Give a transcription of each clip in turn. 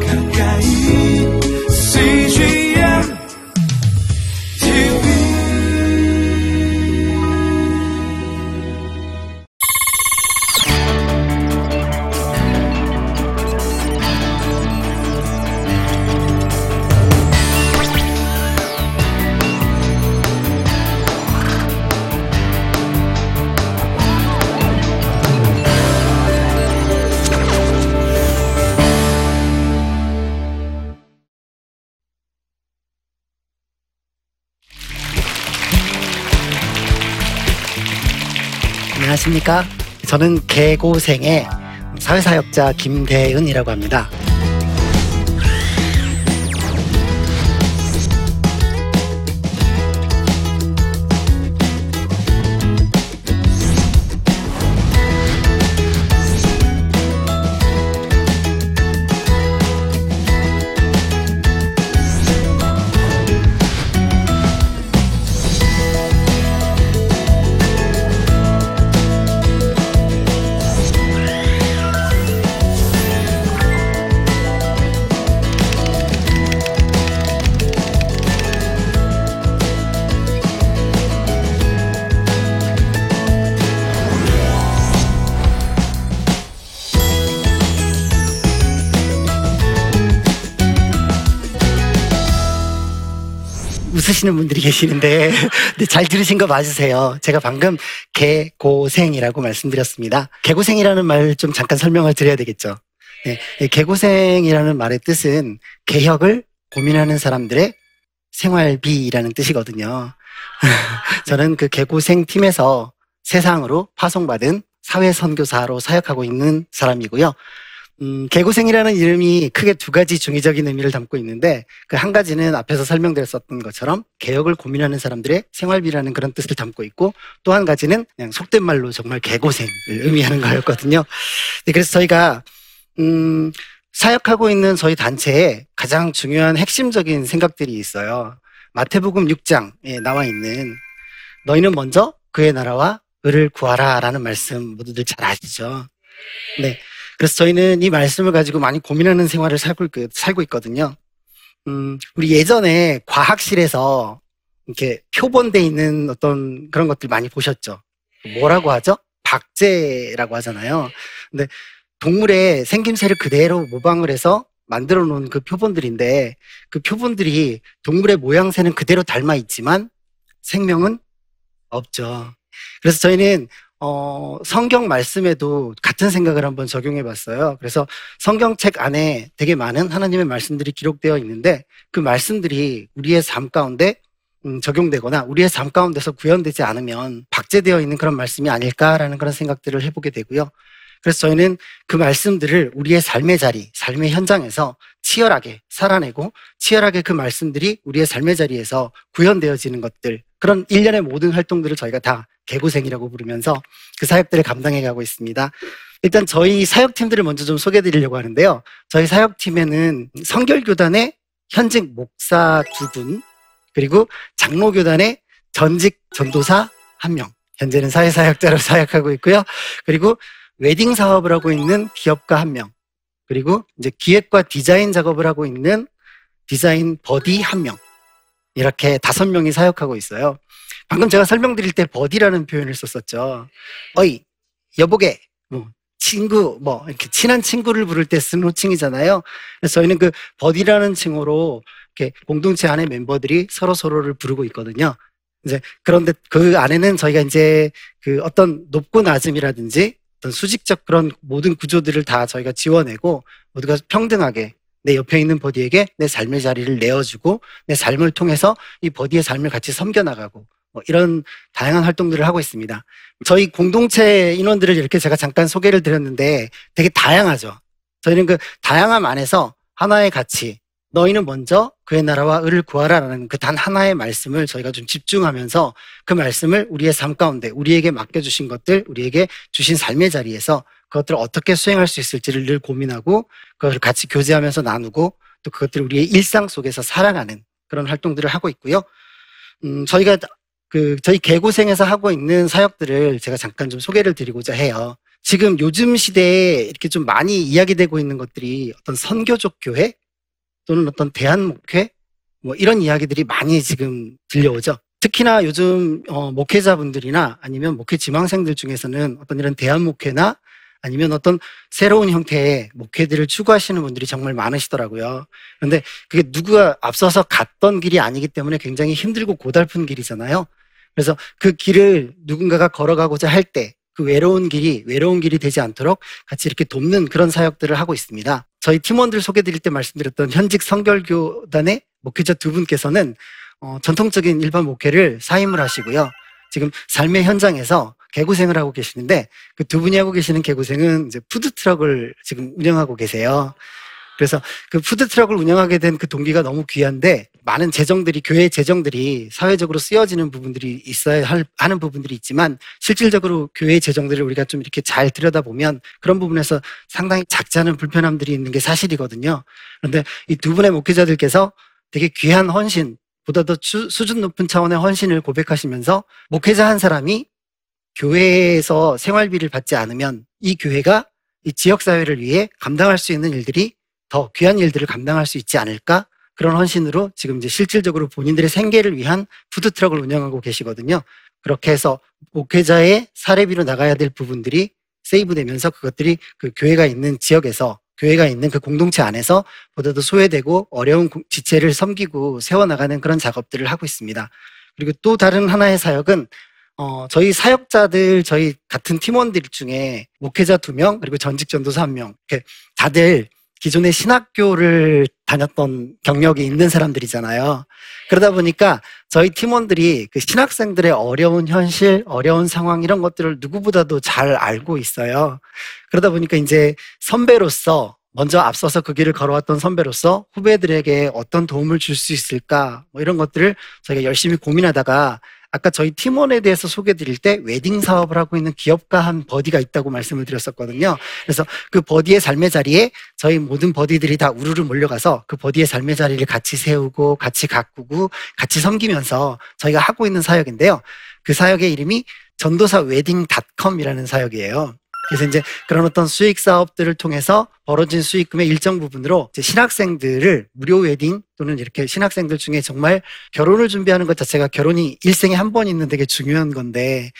가까 안녕하십니까. 저는 개고생의 사회사역자 김대은이라고 합니다. 웃으시는 분들이 계시는데 네, 잘 들으신 거 맞으세요. 제가 방금 개고생이라고 말씀드렸습니다. 개고생이라는 말 좀 잠깐 설명을 드려야 되겠죠. 네, 이 개고생이라는 말의 뜻은 개혁을 고민하는 사람들의 생활비라는 뜻이거든요. 저는 그 개고생 팀에서 세상으로 파송받은 사회선교사로 사역하고 있는 사람이고요. 음, 개고생이라는 이름이 크게 두 가지 중의적인 의미를 담고 있는데 그 한 가지는 앞에서 설명드렸었던 것처럼 개혁을 고민하는 사람들의 생활비라는 그런 뜻을 담고 있고 또 한 가지는 그냥 속된 말로 정말 개고생을 의미하는 거였거든요. 네, 그래서 저희가 음, 사역하고 있는 저희 단체에 가장 중요한 핵심적인 생각들이 있어요. 마태복음 6장에 나와 있는 너희는 먼저 그의 나라와 의를 구하라 라는 말씀 모두들 잘 아시죠? 네. 그래서 저희는 이 말씀을 가지고 많이 고민하는 생활을 살고, 있- 살고 있거든요. 음, 우리 예전에 과학실에서 이렇게 표본돼 있는 어떤 그런 것들 많이 보셨죠? 뭐라고 하죠? 박제라고 하잖아요. 근데 동물의 생김새를 그대로 모방을 해서 만들어 놓은 그 표본들인데 그 표본들이 동물의 모양새는 그대로 닮아 있지만 생명은 없죠. 그래서 저희는 어, 성경 말씀에도 같은 생각을 한번 적용해 봤어요. 그래서 성경책 안에 되게 많은 하나님의 말씀들이 기록되어 있는데 그 말씀들이 우리의 삶 가운데 음, 적용되거나 우리의 삶 가운데서 구현되지 않으면 박제되어 있는 그런 말씀이 아닐까라는 그런 생각들을 해보게 되고요. 그래서 저희는 그 말씀들을 우리의 삶의 자리, 삶의 현장에서 치열하게 살아내고 치열하게 그 말씀들이 우리의 삶의 자리에서 구현되어지는 것들 그런 일련의 모든 활동들을 저희가 다 개고생이라고 부르면서 그 사역들을 감당해 가고 있습니다. 일단 저희 사역팀들을 먼저 좀 소개해 드리려고 하는데요. 저희 사역팀에는 성결교단의 현직 목사 두 분, 그리고 장로교단의 전직 전도사 한 명, 현재는 사회사역자로 사역하고 있고요. 그리고 웨딩 사업을 하고 있는 기업가 한 명, 그리고 이제 기획과 디자인 작업을 하고 있는 디자인 buddy 한 명, 이렇게 다섯 명이 사역하고 있어요. 방금 제가 설명드릴 때 buddy라는 표현을 썼었죠. 어이, 여보게, 뭐, 친구, 뭐, 이렇게 친한 친구를 부를 때 쓰는 호칭이잖아요. 그래서 저희는 그 버디라는 칭호로 이렇게 공동체 안에 멤버들이 서로 서로를 부르고 있거든요. 이제 그런데 그 안에는 저희가 이제 그 어떤 높고 낮음이라든지 어떤 수직적 그런 모든 구조들을 다 저희가 지워내고 모두가 평등하게 내 옆에 있는 버디에게 내 삶의 자리를 내어주고 내 삶을 통해서 이 버디의 삶을 같이 섬겨나가고 뭐 이런 다양한 활동들을 하고 있습니다. 저희 공동체 인원들을 이렇게 제가 잠깐 소개를 드렸는데 되게 다양하죠. 저희는 그 다양함 안에서 하나의 가치, 너희는 먼저 그의 나라와 의를 구하라라는 그 단 하나의 말씀을 저희가 좀 집중하면서 그 말씀을 우리의 삶 가운데 우리에게 맡겨주신 것들, 우리에게 주신 삶의 자리에서 그것들을 어떻게 수행할 수 있을지를 늘 고민하고 그것을 같이 교제하면서 나누고 또 그것들을 우리의 일상 속에서 살아가는 그런 활동들을 하고 있고요. 음, 저희가 그 저희 개고생에서 하고 있는 사역들을 제가 잠깐 좀 소개를 드리고자 해요. 지금 요즘 시대에 이렇게 좀 많이 이야기되고 있는 것들이 어떤 선교적 교회 또는 어떤 대한목회 뭐 이런 이야기들이 많이 지금 들려오죠. 특히나 요즘 어, 목회자분들이나 아니면 목회 지망생들 중에서는 어떤 이런 대한목회나 아니면 어떤 새로운 형태의 목회들을 추구하시는 분들이 정말 많으시더라고요. 그런데 그게 누구가 앞서서 갔던 길이 아니기 때문에 굉장히 힘들고 고달픈 길이잖아요. 그래서 그 길을 누군가가 걸어가고자 할 때 그 외로운 길이 외로운 길이 되지 않도록 같이 이렇게 돕는 그런 사역들을 하고 있습니다. 저희 팀원들 소개드릴 때 말씀드렸던 현직 성결교단의 목회자 두 분께서는 어, 전통적인 일반 목회를 사임을 하시고요. 지금 삶의 현장에서 개구생을 하고 계시는데 그 두 분이 하고 계시는 개구생은 이제 푸드트럭을 지금 운영하고 계세요. 그래서 그 푸드트럭을 운영하게 된 그 동기가 너무 귀한데 많은 재정들이 교회 재정들이 사회적으로 쓰여지는 부분들이 있어야 할, 하는 부분들이 있지만 실질적으로 교회 재정들을 우리가 좀 이렇게 잘 들여다보면 그런 부분에서 상당히 작지 않은 불편함들이 있는 게 사실이거든요. 그런데 이 두 분의 목회자들께서 되게 귀한 헌신, 보다 더 수, 수준 높은 차원의 헌신을 고백하시면서 목회자 한 사람이 교회에서 생활비를 받지 않으면 이 교회가 이 지역사회를 위해 감당할 수 있는 일들이 더 귀한 일들을 감당할 수 있지 않을까? 그런 헌신으로 지금 이제 실질적으로 본인들의 생계를 위한 푸드트럭을 운영하고 계시거든요. 그렇게 해서 목회자의 사례비로 나가야 될 부분들이 세이브되면서 그것들이 그 교회가 있는 지역에서 교회가 있는 그 공동체 안에서 보다 더 소외되고 어려운 공- 지체를 섬기고 세워나가는 그런 작업들을 하고 있습니다. 그리고 또 다른 하나의 사역은 어, 저희 사역자들, 저희 같은 팀원들 중에 목회자 두 명, 그리고 전직 전도사 한 명, 이렇게 다들 기존에 신학교를 다녔던 경력이 있는 사람들이잖아요. 그러다 보니까 저희 팀원들이 그 신학생들의 어려운 현실, 어려운 상황 이런 것들을 누구보다도 잘 알고 있어요. 그러다 보니까 이제 선배로서 먼저 앞서서 그 길을 걸어왔던 선배로서 후배들에게 어떤 도움을 줄 수 있을까 뭐 이런 것들을 저희가 열심히 고민하다가 아까 저희 팀원에 대해서 소개 드릴 때 웨딩 사업을 하고 있는 기업가 한 buddy가 있다고 말씀을 드렸었거든요. 그래서 그 buddy의 삶의 자리에 저희 모든 buddy들이 다 우르르 몰려가서 그 buddy의 삶의 자리를 같이 세우고 같이 가꾸고 같이 섬기면서 저희가 하고 있는 사역인데요. 그 사역의 이름이 전도사 웨딩닷컴이라는 사역이에요. 그래서 이제 그런 어떤 수익 사업들을 통해서 벌어진 수익금의 일정 부분으로 이제 신학생들을 무료 웨딩 또는 이렇게 신학생들 중에 정말 결혼을 준비하는 것 자체가 결혼이 일생에 한 번 있는 되게 중요한 건데,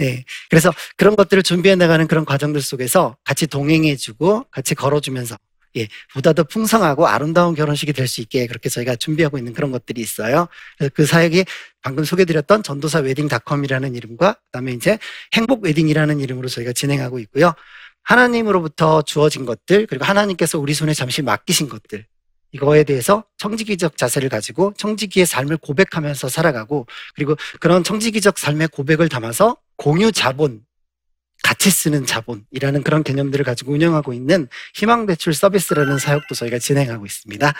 예. 그래서 그런 것들을 준비해 나가는 그런 과정들 속에서 같이 동행해주고 같이 걸어주면서 예, 보다 더 풍성하고 아름다운 결혼식이 될 수 있게 그렇게 저희가 준비하고 있는 그런 것들이 있어요. 그래서 그 사역이 방금 소개드렸던 전도사 웨딩닷컴이라는 이름과 그다음에 이제 행복 웨딩이라는 이름으로 저희가 진행하고 있고요. 하나님으로부터 주어진 것들 그리고 하나님께서 우리 손에 잠시 맡기신 것들 이거에 대해서 청지기적 자세를 가지고 청지기의 삶을 고백하면서 살아가고 그리고 그런 청지기적 삶의 고백을 담아서 공유 자본 같이 쓰는 자본이라는 그런 개념들을 가지고 운영하고 있는 희망 대출 서비스라는 사역도 저희가 진행하고 있습니다.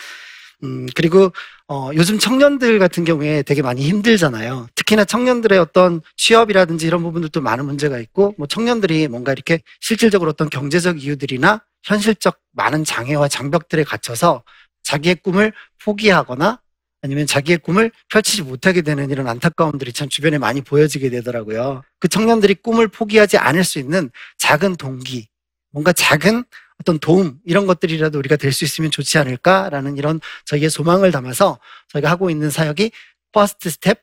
음, 그리고 어, 요즘 청년들 같은 경우에 되게 많이 힘들잖아요. 특히나 청년들의 어떤 취업이라든지 이런 부분들도 많은 문제가 있고, 뭐 청년들이 뭔가 이렇게 실질적으로 어떤 경제적 이유들이나 현실적 많은 장애와 장벽들에 갇혀서 자기의 꿈을 포기하거나 아니면 자기의 꿈을 펼치지 못하게 되는 이런 안타까움들이 참 주변에 많이 보여지게 되더라고요. 그 청년들이 꿈을 포기하지 않을 수 있는 작은 동기, 뭔가 작은 어떤 도움, 이런 것들이라도 우리가 될 수 있으면 좋지 않을까라는 이런 저희의 소망을 담아서 저희가 하고 있는 사역이 First Step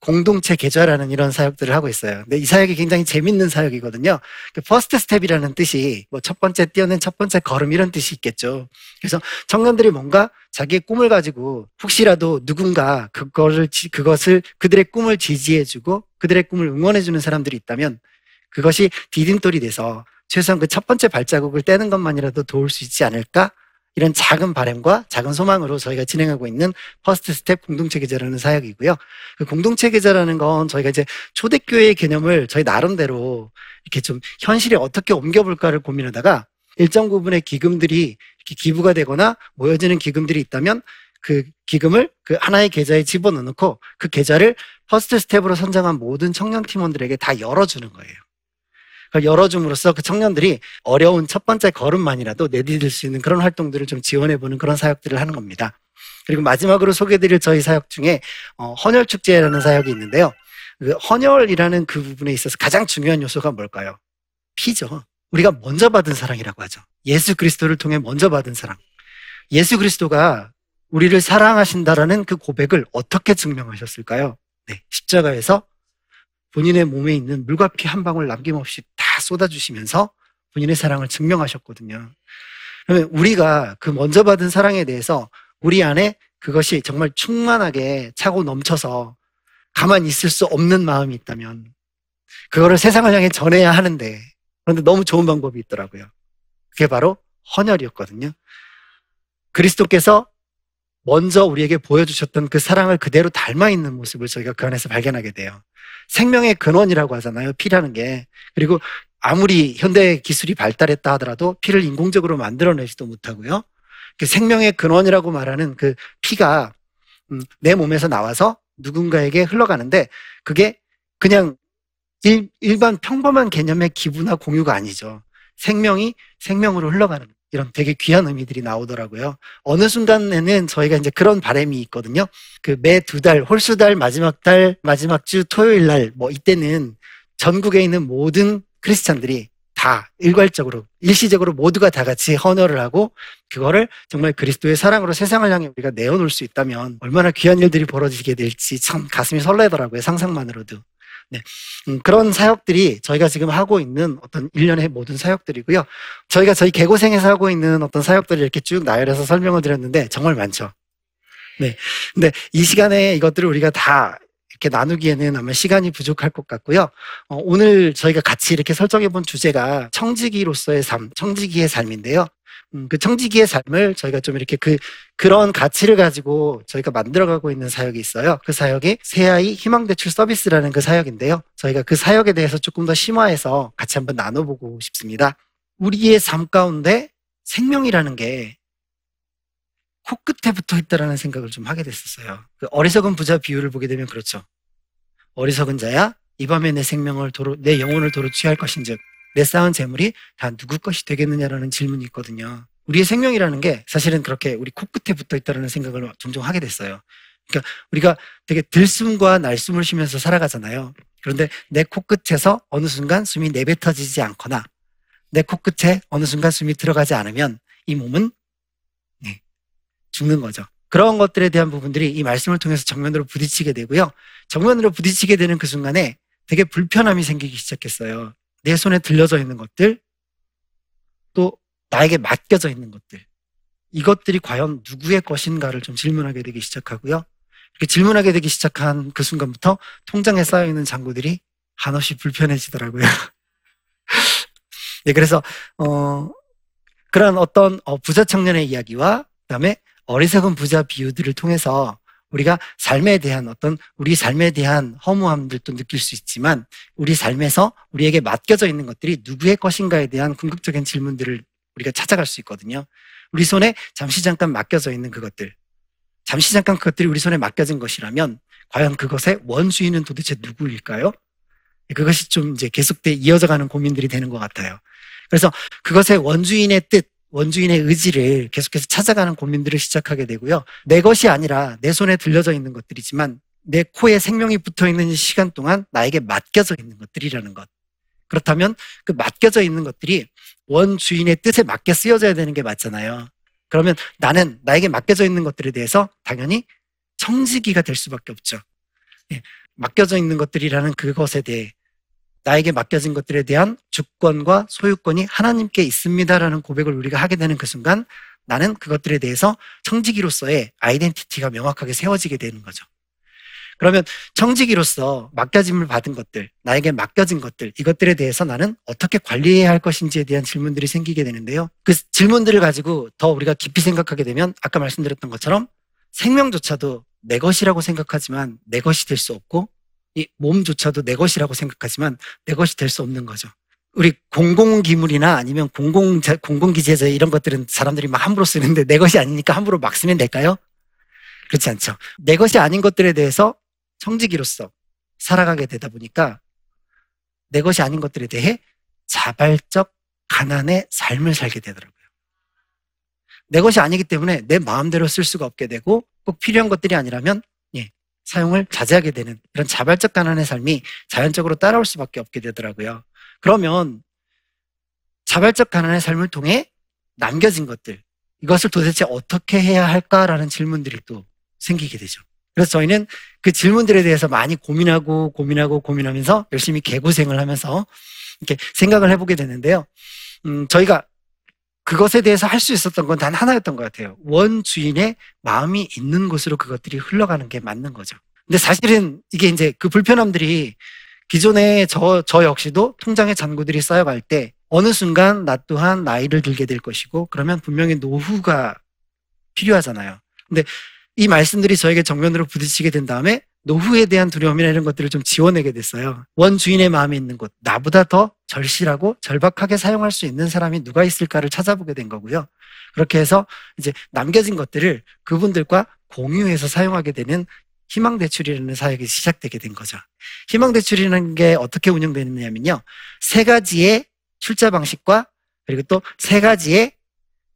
공동체 계좌라는 이런 사역들을 하고 있어요. 근데 이 사역이 굉장히 재밌는 사역이거든요. 그 First Step이라는 뜻이 뭐 첫 번째 뛰어낸 첫 번째 걸음 이런 뜻이 있겠죠. 그래서 청년들이 뭔가 자기의 꿈을 가지고 혹시라도 누군가 그거를 지- 그것을 그들의 꿈을 지지해주고 그들의 꿈을 응원해주는 사람들이 있다면 그것이 디딤돌이 돼서 최소한 그 첫 번째 발자국을 떼는 것만이라도 도울 수 있지 않을까? 이런 작은 바램과 작은 소망으로 저희가 진행하고 있는 First Step 공동체 계좌라는 사역이고요. 그 공동체 계좌라는 건 저희가 이제 초대교회의 개념을 저희 나름대로 이렇게 좀 현실에 어떻게 옮겨볼까를 고민하다가 일정 부분의 기금들이 기부가 되거나 모여지는 기금들이 있다면 그 기금을 그 하나의 계좌에 집어넣고 그 계좌를 First Step으로 선정한 모든 청년 팀원들에게 다 열어주는 거예요. 그걸 열어줌으로써 그 청년들이 어려운 첫 번째 걸음만이라도 내디딜 수 있는 그런 활동들을 좀 지원해보는 그런 사역들을 하는 겁니다. 그리고 마지막으로 소개드릴 저희 사역 중에 어, 헌혈축제라는 사역이 있는데요. 그 헌혈이라는 그 부분에 있어서 가장 중요한 요소가 뭘까요? 피죠. 우리가 먼저 받은 사랑이라고 하죠. 예수 그리스도를 통해 먼저 받은 사랑. 예수 그리스도가 우리를 사랑하신다라는 그 고백을 어떻게 증명하셨을까요? 네, 십자가에서 본인의 몸에 있는 물과 피 한 방울 남김없이 다 쏟아주시면서 본인의 사랑을 증명하셨거든요. 그러면 우리가 그 먼저 받은 사랑에 대해서 우리 안에 그것이 정말 충만하게 차고 넘쳐서 가만히 있을 수 없는 마음이 있다면 그거를 세상을 향해 전해야 하는데 그런데 너무 좋은 방법이 있더라고요. 그게 바로 헌혈이었거든요. 그리스도께서 먼저 우리에게 보여주셨던 그 사랑을 그대로 닮아 있는 모습을 저희가 그 안에서 발견하게 돼요. 생명의 근원이라고 하잖아요. 피라는 게. 그리고 아무리 현대 기술이 발달했다 하더라도 피를 인공적으로 만들어내지도 못하고요. 그 생명의 근원이라고 말하는 그 피가 음, 내 몸에서 나와서 누군가에게 흘러가는데 그게 그냥 일, 일반 평범한 개념의 기부나 공유가 아니죠. 생명이 생명으로 흘러가는 이런 되게 귀한 의미들이 나오더라고요. 어느 순간에는 저희가 이제 그런 바람이 있거든요. 그 매 두 달, 홀수 달, 마지막 달, 마지막 주, 토요일 날, 뭐 이때는 전국에 있는 모든 크리스찬들이 다 일괄적으로, 일시적으로 모두가 다 같이 헌혈을 하고 그거를 정말 그리스도의 사랑으로 세상을 향해 우리가 내어놓을 수 있다면 얼마나 귀한 일들이 벌어지게 될지 참 가슴이 설레더라고요. 상상만으로도. 네. 음, 그런 사역들이 저희가 지금 하고 있는 어떤 일련의 모든 사역들이고요. 저희가 저희 개고생에서 하고 있는 어떤 사역들을 이렇게 쭉 나열해서 설명을 드렸는데 정말 많죠. 네. 근데 이 시간에 이것들을 우리가 다 이렇게 나누기에는 아마 시간이 부족할 것 같고요. 어, 오늘 저희가 같이 이렇게 설정해 본 주제가 청지기로서의 삶, 청지기의 삶인데요. 음, 그 청지기의 삶을 저희가 좀 이렇게 그, 그런 가치를 가지고 저희가 만들어가고 있는 사역이 있어요. 그 사역이 새아이 희망대출 서비스라는 그 사역인데요. 저희가 그 사역에 대해서 조금 더 심화해서 같이 한번 나눠보고 싶습니다. 우리의 삶 가운데 생명이라는 게 코끝에 붙어 있다라는 생각을 좀 하게 됐었어요. 그 어리석은 부자 비유를 보게 되면 그렇죠. 어리석은 자야, 이 밤에 내 생명을 도로, 내 영혼을 도로 취할 것인즉, 내 쌓은 재물이 다 누구 것이 되겠느냐라는 질문이 있거든요. 우리의 생명이라는 게 사실은 그렇게 우리 코끝에 붙어 있다는 생각을 종종 하게 됐어요. 그러니까 우리가 되게 들숨과 날숨을 쉬면서 살아가잖아요. 그런데 내 코끝에서 어느 순간 숨이 내뱉어지지 않거나 내 코끝에 어느 순간 숨이 들어가지 않으면 이 몸은 네, 죽는 거죠. 그런 것들에 대한 부분들이 이 말씀을 통해서 정면으로 부딪히게 되고요. 정면으로 부딪히게 되는 그 순간에 되게 불편함이 생기기 시작했어요. 내 손에 들려져 있는 것들, 또 나에게 맡겨져 있는 것들, 이것들이 과연 누구의 것인가를 좀 질문하게 되기 시작하고요. 이렇게 질문하게 되기 시작한 그 순간부터 통장에 쌓여 있는 잔고들이 한없이 불편해지더라고요. 네, 그래서 어 그런 어떤 어, 부자 청년의 이야기와 그다음에 어리석은 부자 비유들을 통해서 우리가 삶에 대한 어떤 우리 삶에 대한 허무함들도 느낄 수 있지만 우리 삶에서 우리에게 맡겨져 있는 것들이 누구의 것인가에 대한 궁극적인 질문들을 우리가 찾아갈 수 있거든요. 우리 손에 잠시 잠깐 맡겨져 있는 그것들. 잠시 잠깐 그것들이 우리 손에 맡겨진 것이라면 과연 그것의 원주인은 도대체 누구일까요? 그것이 좀 이제 계속돼 이어져 가는 고민들이 되는 것 같아요. 그래서 그것의 원주인의 뜻, 원주인의 의지를 계속해서 찾아가는 고민들을 시작하게 되고요. 내 것이 아니라 내 손에 들려져 있는 것들이지만 내 코에 생명이 붙어 있는 시간 동안 나에게 맡겨져 있는 것들이라는 것. 그렇다면 그 맡겨져 있는 것들이 원주인의 뜻에 맞게 쓰여져야 되는 게 맞잖아요. 그러면 나는 나에게 맡겨져 있는 것들에 대해서 당연히 청지기가 될 수밖에 없죠. 예, 맡겨져 있는 것들이라는 그것에 대해 나에게 맡겨진 것들에 대한 주권과 소유권이 하나님께 있습니다라는 고백을 우리가 하게 되는 그 순간 나는 그것들에 대해서 청지기로서의 아이덴티티가 명확하게 세워지게 되는 거죠. 그러면 청지기로서 맡겨짐을 받은 것들, 나에게 맡겨진 것들, 이것들에 대해서 나는 어떻게 관리해야 할 것인지에 대한 질문들이 생기게 되는데요. 그 질문들을 가지고 더 우리가 깊이 생각하게 되면 아까 말씀드렸던 것처럼 생명조차도 내 것이라고 생각하지만 내 것이 될 수 없고 이 몸조차도 내 것이라고 생각하지만 내 것이 될 수 없는 거죠. 우리 공공기물이나 아니면 공공, 공공기재재 이런 것들은 사람들이 막 함부로 쓰는데 내 것이 아니니까 함부로 막 쓰면 될까요? 그렇지 않죠. 내 것이 아닌 것들에 대해서 청지기로서 살아가게 되다 보니까 내 것이 아닌 것들에 대해 자발적 가난의 삶을 살게 되더라고요. 내 것이 아니기 때문에 내 마음대로 쓸 수가 없게 되고 꼭 필요한 것들이 아니라면 예, 사용을 자제하게 되는 이런 자발적 가난의 삶이 자연적으로 따라올 수밖에 없게 되더라고요. 그러면 자발적 가난의 삶을 통해 남겨진 것들, 이것을 도대체 어떻게 해야 할까라는 질문들이 또 생기게 되죠. 그래서 저희는 그 질문들에 대해서 많이 고민하고 고민하고 고민하면서 열심히 개고생을 하면서 이렇게 생각을 해보게 되는데요. 음, 저희가 그것에 대해서 할 수 있었던 건 단 하나였던 것 같아요. 원 주인의 마음이 있는 곳으로 그것들이 흘러가는 게 맞는 거죠. 근데 사실은 이게 이제 그 불편함들이 기존에 저, 저 역시도 통장에 잔고들이 쌓여갈 때 어느 순간 나 또한 나이를 들게 될 것이고 그러면 분명히 노후가 필요하잖아요. 근데 이 말씀들이 저에게 정면으로 부딪히게 된 다음에 노후에 대한 두려움이나 이런 것들을 좀 지워내게 됐어요. 원 주인의 마음에 있는 곳, 나보다 더 절실하고 절박하게 사용할 수 있는 사람이 누가 있을까를 찾아보게 된 거고요. 그렇게 해서 이제 남겨진 것들을 그분들과 공유해서 사용하게 되는 희망대출이라는 사역이 시작되게 된 거죠. 희망대출이라는 게 어떻게 운영되느냐면요. 세 가지의 출자 방식과 그리고 또 세 가지의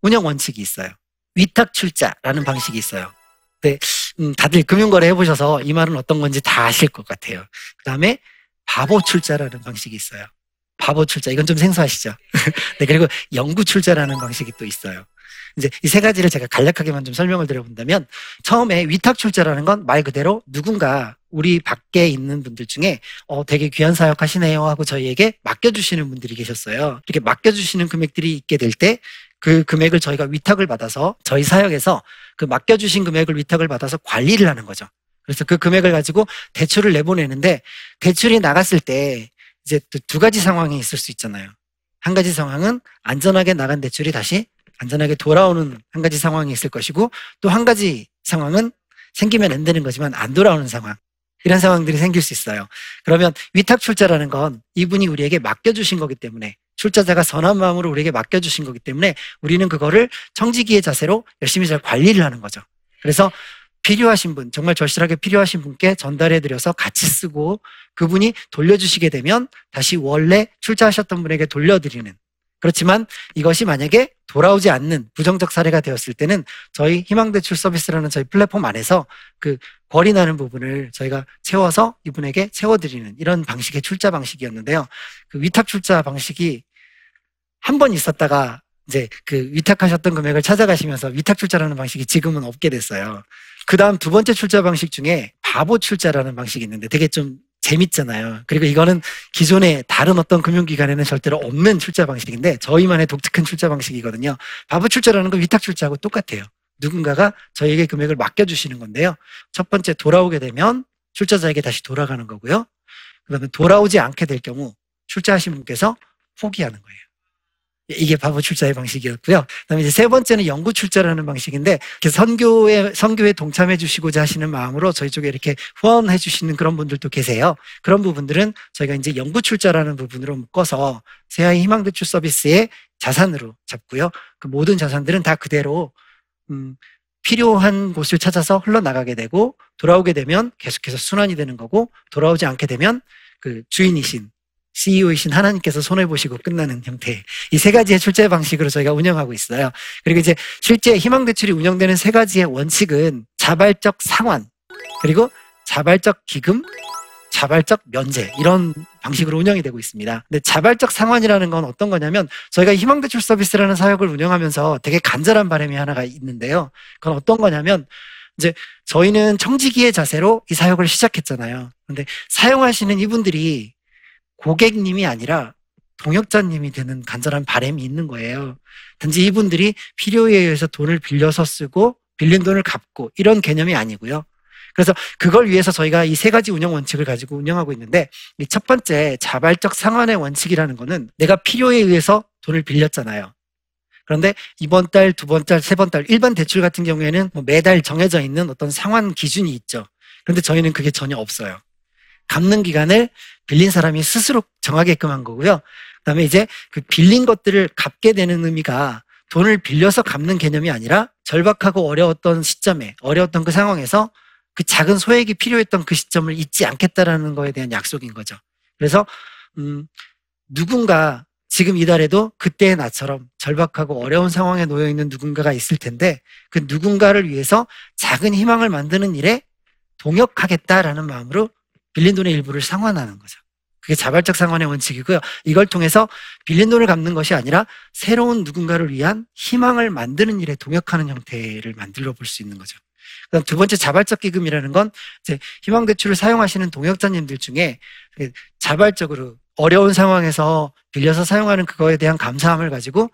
운영 원칙이 있어요. 위탁 출자라는 방식이 있어요. 네, 음, 다들 금융거래 해보셔서 이 말은 어떤 건지 다 아실 것 같아요. 그 다음에 바보 출자라는 방식이 있어요. 바보 출자, 이건 좀 생소하시죠? 네, 그리고 영구 출자라는 방식이 또 있어요. 이제 이 세 가지를 제가 간략하게만 좀 설명을 드려본다면 처음에 위탁 출자라는 건 말 그대로 누군가 우리 밖에 있는 분들 중에 어 되게 귀한 사역 하시네요 하고 저희에게 맡겨주시는 분들이 계셨어요. 이렇게 맡겨주시는 금액들이 있게 될 때 그 금액을 저희가 위탁을 받아서 저희 사역에서 그 맡겨주신 금액을 위탁을 받아서 관리를 하는 거죠. 그래서 그 금액을 가지고 대출을 내보내는데 대출이 나갔을 때 이제 또 두 가지 상황이 있을 수 있잖아요. 한 가지 상황은 안전하게 나간 대출이 다시 안전하게 돌아오는 한 가지 상황이 있을 것이고 또 한 가지 상황은 생기면 안 되는 거지만 안 돌아오는 상황. 이런 상황들이 생길 수 있어요. 그러면 위탁 출자라는 건 이분이 우리에게 맡겨주신 거기 때문에 출자자가 선한 마음으로 우리에게 맡겨주신 거기 때문에 우리는 그거를 청지기의 자세로 열심히 잘 관리를 하는 거죠. 그래서 필요하신 분, 정말 절실하게 필요하신 분께 전달해 드려서 같이 쓰고 그분이 돌려주시게 되면 다시 원래 출자하셨던 분에게 돌려드리는 그렇지만 이것이 만약에 돌아오지 않는 부정적 사례가 되었을 때는 저희 희망대출 서비스라는 저희 플랫폼 안에서 그 거리 나는 부분을 저희가 채워서 이분에게 채워드리는 이런 방식의 출자 방식이었는데요. 그 위탁 출자 방식이 한 번 있었다가 이제 그 위탁하셨던 금액을 찾아가시면서 위탁 출자라는 방식이 지금은 없게 됐어요. 그 다음 두 번째 출자 방식 중에 바보 출자라는 방식이 있는데 되게 좀 재밌잖아요. 그리고 이거는 기존에 다른 어떤 금융기관에는 절대로 없는 출자 방식인데 저희만의 독특한 출자 방식이거든요. 바보 출자라는 건 위탁 출자하고 똑같아요. 누군가가 저희에게 금액을 맡겨주시는 건데요. 첫 번째 돌아오게 되면 출자자에게 다시 돌아가는 거고요. 그 다음에 돌아오지 않게 될 경우 출자하신 분께서 포기하는 거예요. 이게 바보 출자의 방식이었고요. 그다음에 이제 세 번째는 연구 출자라는 방식인데 선교에 선교에 동참해 주시고자 하시는 마음으로 저희 쪽에 이렇게 후원해 주시는 그런 분들도 계세요. 그런 부분들은 저희가 이제 연구 출자라는 부분으로 묶어서 새아이 희망 대출 서비스의 자산으로 잡고요. 그 모든 자산들은 다 그대로 음, 필요한 곳을 찾아서 흘러나가게 되고 돌아오게 되면 계속해서 순환이 되는 거고 돌아오지 않게 되면 그 주인이신 CEO이신 하나님께서 손해보시고 끝나는 형태. 이 세 가지의 출제 방식으로 저희가 운영하고 있어요. 그리고 이제 실제 희망대출이 운영되는 세 가지의 원칙은 자발적 상환, 그리고 자발적 기금, 자발적 면제, 이런 방식으로 운영이 되고 있습니다. 근데 자발적 상환이라는 건 어떤 거냐면 저희가 희망대출 서비스라는 사역을 운영하면서 되게 간절한 바람이 하나가 있는데요. 그건 어떤 거냐면 이제 저희는 청지기의 자세로 이 사역을 시작했잖아요. 근데 사용하시는 이분들이 고객님이 아니라 동역자님이 되는 간절한 바람이 있는 거예요. 단지 이분들이 필요에 의해서 돈을 빌려서 쓰고 빌린 돈을 갚고 이런 개념이 아니고요. 그래서 그걸 위해서 저희가 이 세 가지 운영 원칙을 가지고 운영하고 있는데 이 첫 번째 자발적 상환의 원칙이라는 거는 내가 필요에 의해서 돈을 빌렸잖아요. 그런데 이번 달, 두 번 달, 세 번 달, 일반 대출 같은 경우에는 뭐 매달 정해져 있는 어떤 상환 기준이 있죠. 그런데 저희는 그게 전혀 없어요. 갚는 기간을 빌린 사람이 스스로 정하게끔 한 거고요. 그 다음에 이제 그 빌린 것들을 갚게 되는 의미가 돈을 빌려서 갚는 개념이 아니라 절박하고 어려웠던 시점에 어려웠던 그 상황에서 그 작은 소액이 필요했던 그 시점을 잊지 않겠다라는 거에 대한 약속인 거죠. 그래서 음 누군가 지금 이달에도 그때의 나처럼 절박하고 어려운 상황에 놓여 있는 누군가가 있을 텐데 그 누군가를 위해서 작은 희망을 만드는 일에 동역하겠다라는 마음으로 빌린 돈의 일부를 상환하는 거죠. 그게 자발적 상환의 원칙이고요. 이걸 통해서 빌린 돈을 갚는 것이 아니라 새로운 누군가를 위한 희망을 만드는 일에 동역하는 형태를 만들어 볼 수 있는 거죠. 그다음 두 번째 자발적 기금이라는 건 이제 희망 대출을 사용하시는 동역자님들 중에 자발적으로 어려운 상황에서 빌려서 사용하는 그거에 대한 감사함을 가지고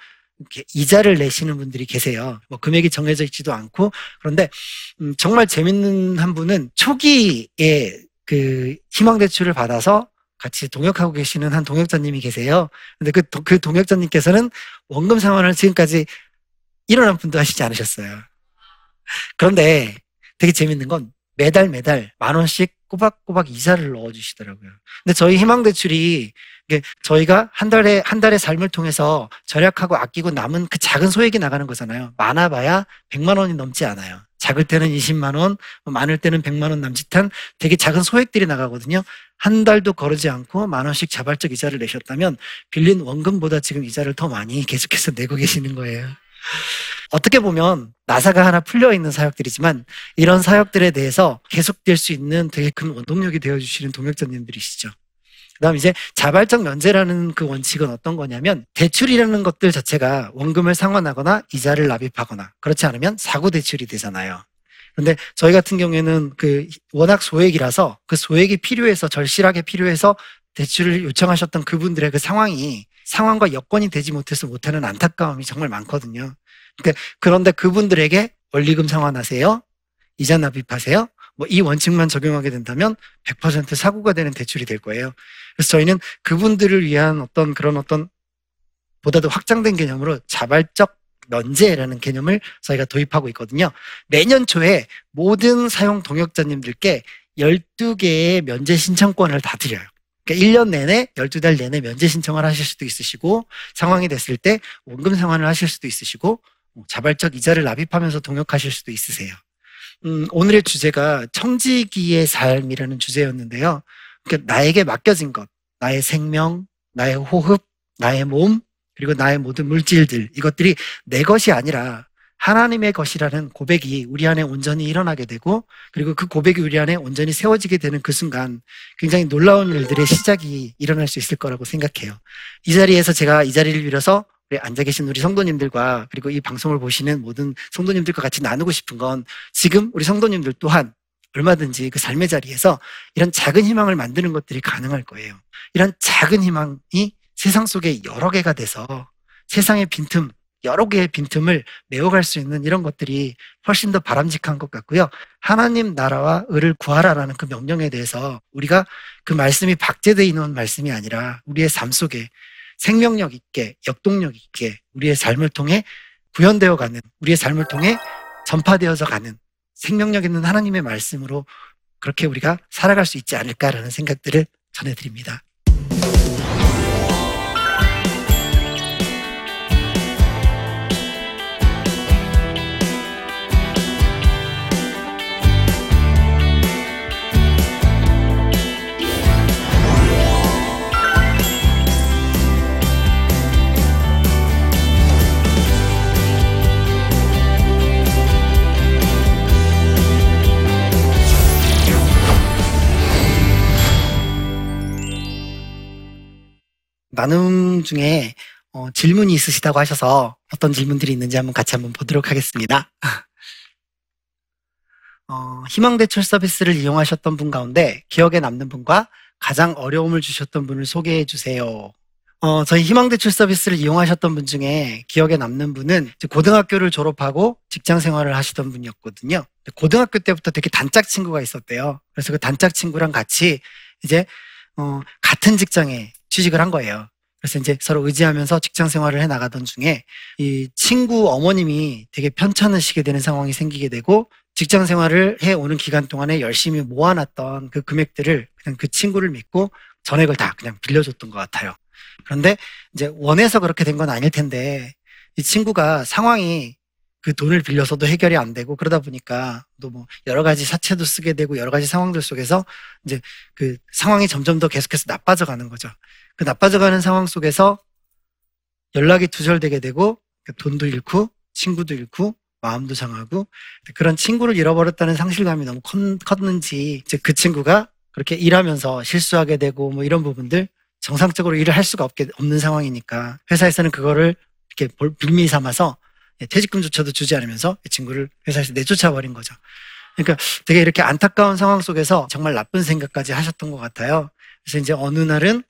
이자를 내시는 분들이 계세요. 뭐 금액이 정해져 있지도 않고 그런데 음, 정말 재밌는 한 분은 초기에 그 희망 대출을 받아서 같이 동역하고 계시는 한 동역자님이 계세요. 근데 그, 도- 그 동역자님께서는 원금 상환을 지금까지 일어난 분도 하시지 않으셨어요. 그런데 되게 재밌는 건 매달 매달 만 원씩 꼬박꼬박 이자를 넣어주시더라고요. 근데 저희 희망대출이 저희가 한 달에 한 달의 삶을 통해서 절약하고 아끼고 남은 그 작은 소액이 나가는 거잖아요. 많아봐야 100만 원이 넘지 않아요. 작을 때는 20만 원, 뭐 많을 때는 100만 원 남짓한 되게 작은 소액들이 나가거든요. 한 달도 거르지 않고 만 원씩 자발적 이자를 내셨다면 빌린 원금보다 지금 이자를 더 많이 계속해서 내고 계시는 거예요. 어떻게 보면 나사가 하나 풀려 있는 사역들이지만 이런 사역들에 대해서 계속될 수 있는 되게 큰 원동력이 되어 주시는 동역자님들이시죠. 그다음 이제 자발적 면제라는 그 원칙은 어떤 거냐면 대출이라는 것들 자체가 원금을 상환하거나 이자를 납입하거나 그렇지 않으면 사고 대출이 되잖아요. 근데 저희 같은 경우에는 그 워낙 소액이라서 그 소액이 필요해서 절실하게 필요해서 대출을 요청하셨던 그분들의 그 상황이 상황과 여건이 되지 못해서 못하는 안타까움이 정말 많거든요. 그러니까 그런데 그분들에게 원리금 상환하세요. 이자 납입하세요. 뭐 이 원칙만 적용하게 된다면 100% 사고가 되는 대출이 될 거예요. 그래서 저희는 그분들을 위한 어떤 그런 어떤 보다도 확장된 개념으로 자발적 면제라는 개념을 저희가 도입하고 있거든요. 매년 초에 모든 사용 동역자님들께 12개의 면제 신청권을 다 드려요. 그러니까 1년 내내 12달 내내 면제 신청을 하실 수도 있으시고 상황이 됐을 때 원금 상환을 하실 수도 있으시고 뭐 자발적 이자를 납입하면서 동역하실 수도 있으세요. 음, 오늘의 주제가 청지기의 삶이라는 주제였는데요. 그러니까 나에게 맡겨진 것, 나의 생명, 나의 호흡, 나의 몸, 그리고 나의 모든 물질들, 이것들이 내 것이 아니라 하나님의 것이라는 고백이 우리 안에 온전히 일어나게 되고, 그리고 그 고백이 우리 안에 온전히 세워지게 되는 그 순간 굉장히 놀라운 일들의 시작이 일어날 수 있을 거라고 생각해요. 이 자리에서 제가 이 자리를 빌어서 앉아 계신 우리 성도님들과 그리고 이 방송을 보시는 모든 성도님들과 같이 나누고 싶은 건 지금 우리 성도님들 또한 얼마든지 그 삶의 자리에서 이런 작은 희망을 만드는 것들이 가능할 거예요. 이런 작은 희망이 세상 속에 여러 개가 돼서 세상의 빈틈, 여러 개의 빈틈을 메워갈 수 있는 이런 것들이 훨씬 더 바람직한 것 같고요. 하나님 나라와 의를 구하라라는 그 명령에 대해서 우리가 그 말씀이 박제되어 있는 말씀이 아니라 우리의 삶 속에 생명력 있게, 역동력 있게 우리의 삶을 통해 구현되어 가는, 우리의 삶을 통해 전파되어져 가는 생명력 있는 하나님의 말씀으로 그렇게 우리가 살아갈 수 있지 않을까라는 생각들을 전해드립니다. 나눔 중에 어, 질문이 있으시다고 하셔서 어떤 질문들이 있는지 한번 같이 한번 보도록 하겠습니다. 어, 희망대출 서비스를 이용하셨던 분 가운데 기억에 남는 분과 가장 어려움을 주셨던 분을 소개해 주세요. 어, 저희 희망대출 서비스를 이용하셨던 분 중에 기억에 남는 분은 고등학교를 졸업하고 직장 생활을 하시던 분이었거든요. 고등학교 때부터 되게 단짝 친구가 있었대요. 그래서 그 단짝 친구랑 같이 이제 어, 같은 직장에 취직을 한 거예요. 그래서 이제 서로 의지하면서 직장 생활을 해 나가던 중에 이 친구 어머님이 되게 편찮으시게 되는 상황이 생기게 되고 직장 생활을 해 오는 기간 동안에 열심히 모아놨던 그 금액들을 그냥 그 친구를 믿고 전액을 다 그냥 빌려줬던 것 같아요. 그런데 이제 원해서 그렇게 된 건 아닐 텐데 이 친구가 상황이 그 돈을 빌려서도 해결이 안 되고 그러다 보니까 또 뭐 여러 가지 사채도 쓰게 되고 여러 가지 상황들 속에서 이제 그 상황이 점점 더 계속해서 나빠져 가는 거죠. 그 나빠져 가는 상황 속에서 연락이 두절되게 되고 그 돈도 잃고 친구도 잃고 마음도 상하고 그런 친구를 잃어버렸다는 상실감이 너무 컸- 컸는지 이제 그 친구가 그렇게 일하면서 실수하게 되고 뭐 이런 부분들 정상적으로 일을 할 수가 없게 없는 상황이니까 회사에서는 그거를 이렇게 볼- 빌미 삼아서 예, 퇴직금조차도 주지 않으면서 이 친구를 회사에서 내쫓아 버린 거죠. 그러니까 되게 이렇게 안타까운 상황 속에서 정말 나쁜 생각까지 하셨던 것 같아요. 그래서 이제 어느 날은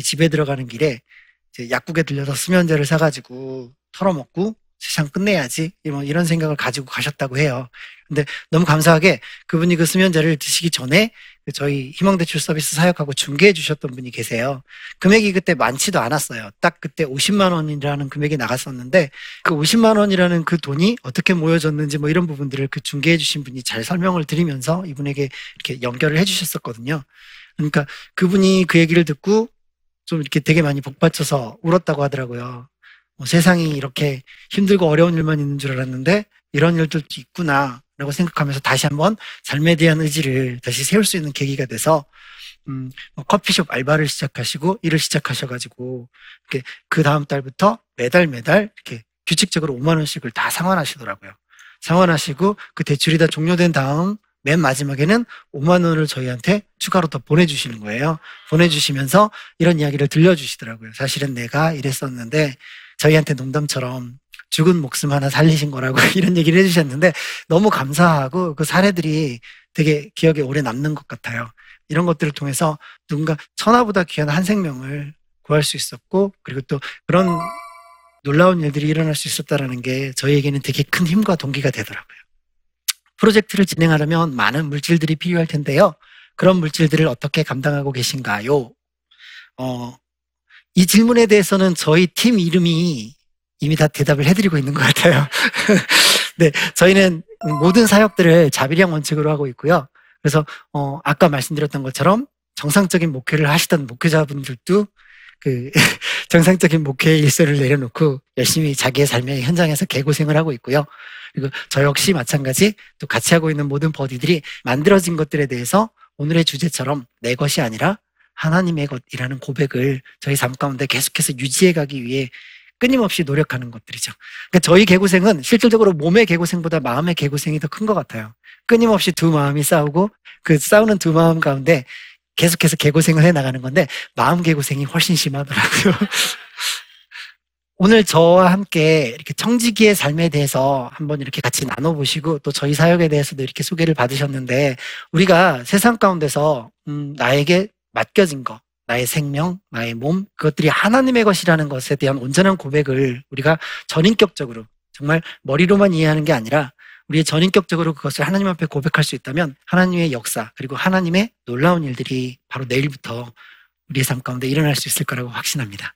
집에 들어가는 길에 이제 약국에 들려서 수면제를 사가지고 털어먹고 세상 끝내야지 뭐 이런 생각을 가지고 가셨다고 해요. 근데 너무 감사하게 그분이 그 수면제를 드시기 전에 그 저희 희망대출 서비스 사역하고 중개해 주셨던 분이 계세요. 금액이 그때 많지도 않았어요. 딱 그때 50만 원이라는 금액이 나갔었는데 그 50만 원이라는 그 돈이 어떻게 모여졌는지 뭐 이런 부분들을 그 중개해 주신 분이 잘 설명을 드리면서 이분에게 이렇게 연결을 해 주셨었거든요. 그러니까 그분이 그 얘기를 듣고 좀 이렇게 되게 많이 복받쳐서 울었다고 하더라고요. 뭐 세상이 이렇게 힘들고 어려운 일만 있는 줄 알았는데 이런 일들도 있구나. 라고 생각하면서 다시 한번 삶에 대한 의지를 다시 세울 수 있는 계기가 돼서 음, 뭐 커피숍 알바를 시작하시고 일을 시작하셔가지고 이렇게 그 다음 달부터 매달 매달 이렇게 규칙적으로 5만 원씩을 다 상환하시더라고요. 상환하시고 그 대출이 다 종료된 다음 맨 마지막에는 5만 원을 저희한테 추가로 더 보내주시는 거예요. 보내주시면서 이런 이야기를 들려주시더라고요. 사실은 내가 이랬었는데 저희한테 농담처럼 죽은 목숨 하나 살리신 거라고 이런 얘기를 해주셨는데 너무 감사하고 그 사례들이 되게 기억에 오래 남는 것 같아요. 이런 것들을 통해서 누군가 천하보다 귀한 한 생명을 구할 수 있었고 그리고 또 그런 놀라운 일들이 일어날 수 있었다라는 게 저희에게는 되게 큰 힘과 동기가 되더라고요. 프로젝트를 진행하려면 많은 물질들이 필요할 텐데요. 그런 물질들을 어떻게 감당하고 계신가요? 어, 이 질문에 대해서는 저희 팀 이름이 이미 다 대답을 해드리고 있는 것 같아요. 네, 저희는 모든 사역들을 자비량 원칙으로 하고 있고요. 그래서 어, 아까 말씀드렸던 것처럼 정상적인 목회를 하시던 목회자분들도 그 정상적인 목회의 일서를 내려놓고 열심히 자기의 삶의 현장에서 개고생을 하고 있고요. 그리고 저 역시 마찬가지 또 같이 하고 있는 모든 버디들이 만들어진 것들에 대해서 오늘의 주제처럼 내 것이 아니라 하나님의 것이라는 고백을 저희 삶 가운데 계속해서 유지해 가기 위해 끊임없이 노력하는 것들이죠. 그러니까 저희 개고생은 실질적으로 몸의 개고생보다 마음의 개고생이 더 큰 것 같아요. 끊임없이 두 마음이 싸우고 그 싸우는 두 마음 가운데 계속해서 개고생을 해 나가는 건데 마음 개고생이 훨씬 심하더라고요. 오늘 저와 함께 이렇게 청지기의 삶에 대해서 한번 이렇게 같이 나눠보시고 또 저희 사역에 대해서도 이렇게 소개를 받으셨는데 우리가 세상 가운데서 음, 나에게 맡겨진 거, 나의 생명, 나의 몸, 그것들이 하나님의 것이라는 것에 대한 온전한 고백을 우리가 전인격적으로 정말 머리로만 이해하는 게 아니라 우리의 전인격적으로 그것을 하나님 앞에 고백할 수 있다면 하나님의 역사 그리고 하나님의 놀라운 일들이 바로 내일부터 우리의 삶 가운데 일어날 수 있을 거라고 확신합니다.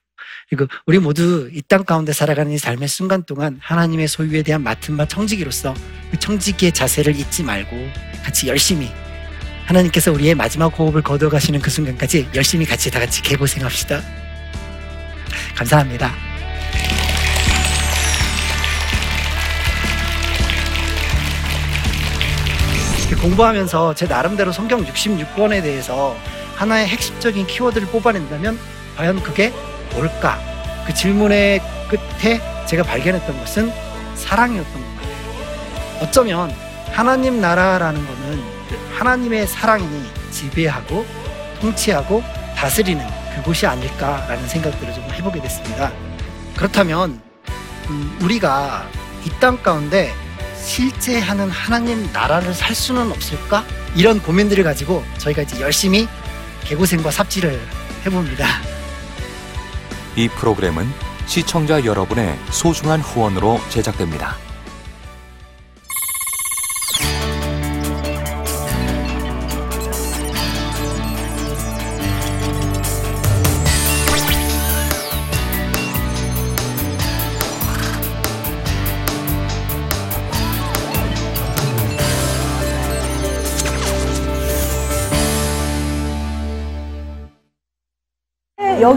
그리고 우리 모두 이 땅 가운데 살아가는 이 삶의 순간 동안 하나님의 소유에 대한 맡은 바 청지기로서 그 청지기의 자세를 잊지 말고 같이 열심히 하나님께서 우리의 마지막 호흡을 거둬가시는 그 순간까지 열심히 같이 다 같이 개고생합시다. 감사합니다. 공부하면서 제 나름대로 성경 66권에 대해서 하나의 핵심적인 키워드를 뽑아낸다면 과연 그게 뭘까? 그 질문의 끝에 제가 발견했던 것은 사랑이었던 것 같아요. 어쩌면 하나님 나라라는 그 하나님의 사랑이 지배하고 통치하고 다스리는 그곳이 아닐까라는 생각들을 좀 해보게 됐습니다. 그렇다면 음, 우리가 이 땅 가운데 실제 하는 하나님 나라를 살 수는 없을까? 이런 고민들을 가지고 저희가 이제 열심히 개고생과 삽질을 해봅니다. 이 프로그램은 시청자 여러분의 소중한 후원으로 제작됩니다.